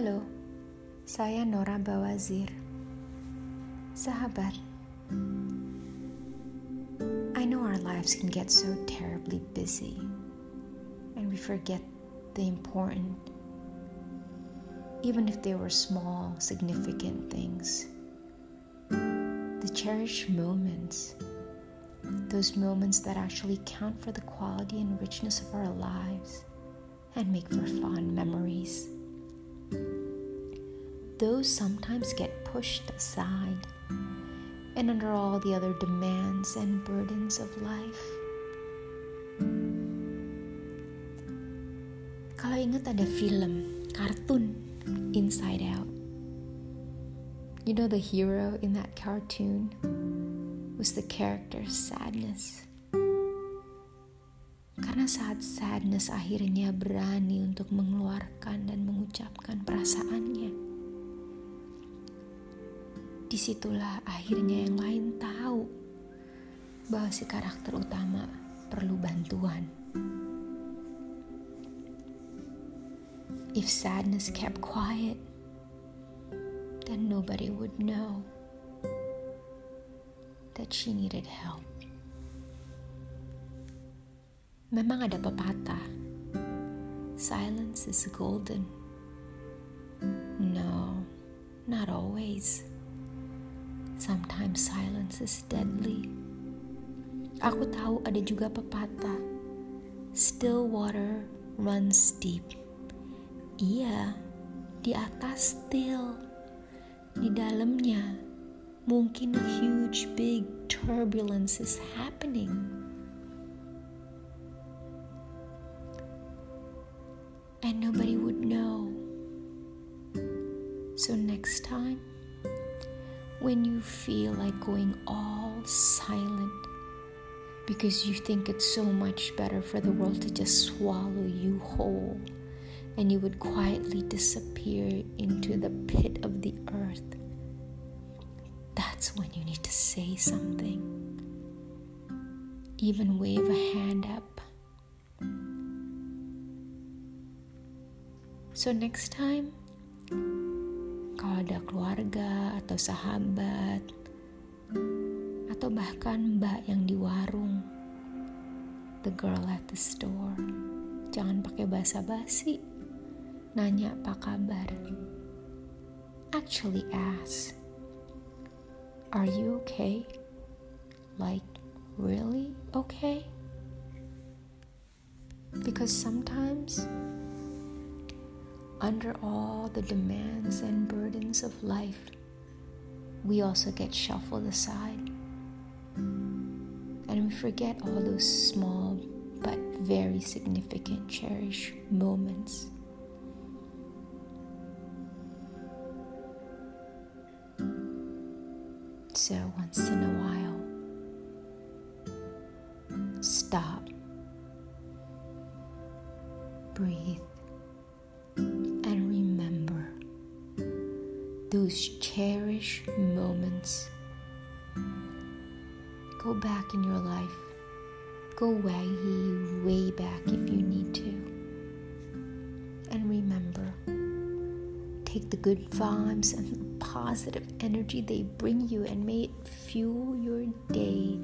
Halo, saya Nora Bawazir. Sahabat, I know our lives can get so terribly busy and we forget the important, even if they were small, significant things. The cherished moments, those moments that actually count for the quality and richness of our lives and make for fond memories. Those sometimes get pushed aside and under all the other demands and burdens of life. Kalau ingat ada film, kartun, Inside Out. You know the hero in that cartoon was the character Sadness. Karena saat sadness akhirnya berani untuk mengeluarkan dan mengucapkan perasaannya. Di situlah akhirnya yang lain tahu bahwa si karakter utama perlu bantuan. If sadness kept quiet, then nobody would know that she needed help. Memang ada pepatah, silence is golden. No, not always. Sometimes silence is deadly. Aku tahu ada juga pepatah, still water runs deep. Iya, di atas still, di dalamnya mungkin a huge big turbulence is happening. And nobody would know. So, next time, when you feel like going all silent because you think it's so much better for the world to just swallow you whole and you would quietly disappear into the pit of the earth, that's when you need to say something. Even wave a hand up So next time, kalau ada keluarga atau sahabat atau bahkan mbak yang di warung, the girl at the store, jangan pakai basa-basi. Nanya apa kabar. Actually ask, are you okay? Like, really okay? Because sometimes under all the demands and burdens of life, we also get shuffled aside. And we forget all those small but very significant, cherished moments. So, once in a while, stop, breathe those cherished moments. Go back in your life. Go way, way back if you need to. And remember, take the good vibes and the positive energy they bring you and may it fuel your day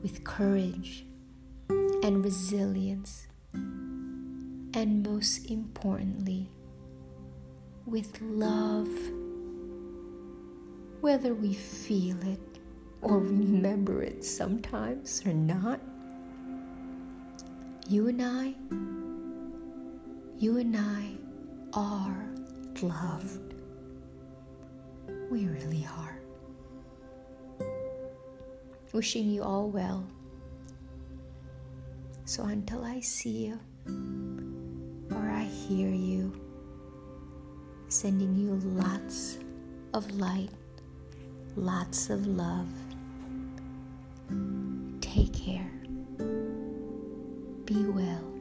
with courage and resilience. And most importantly, with love whether we feel it or remember it sometimes or not. You and I, you and I are loved. We really are. Wishing you all well. So until I see you or I hear you, sending you lots of light Lots of love. Take care. Be well.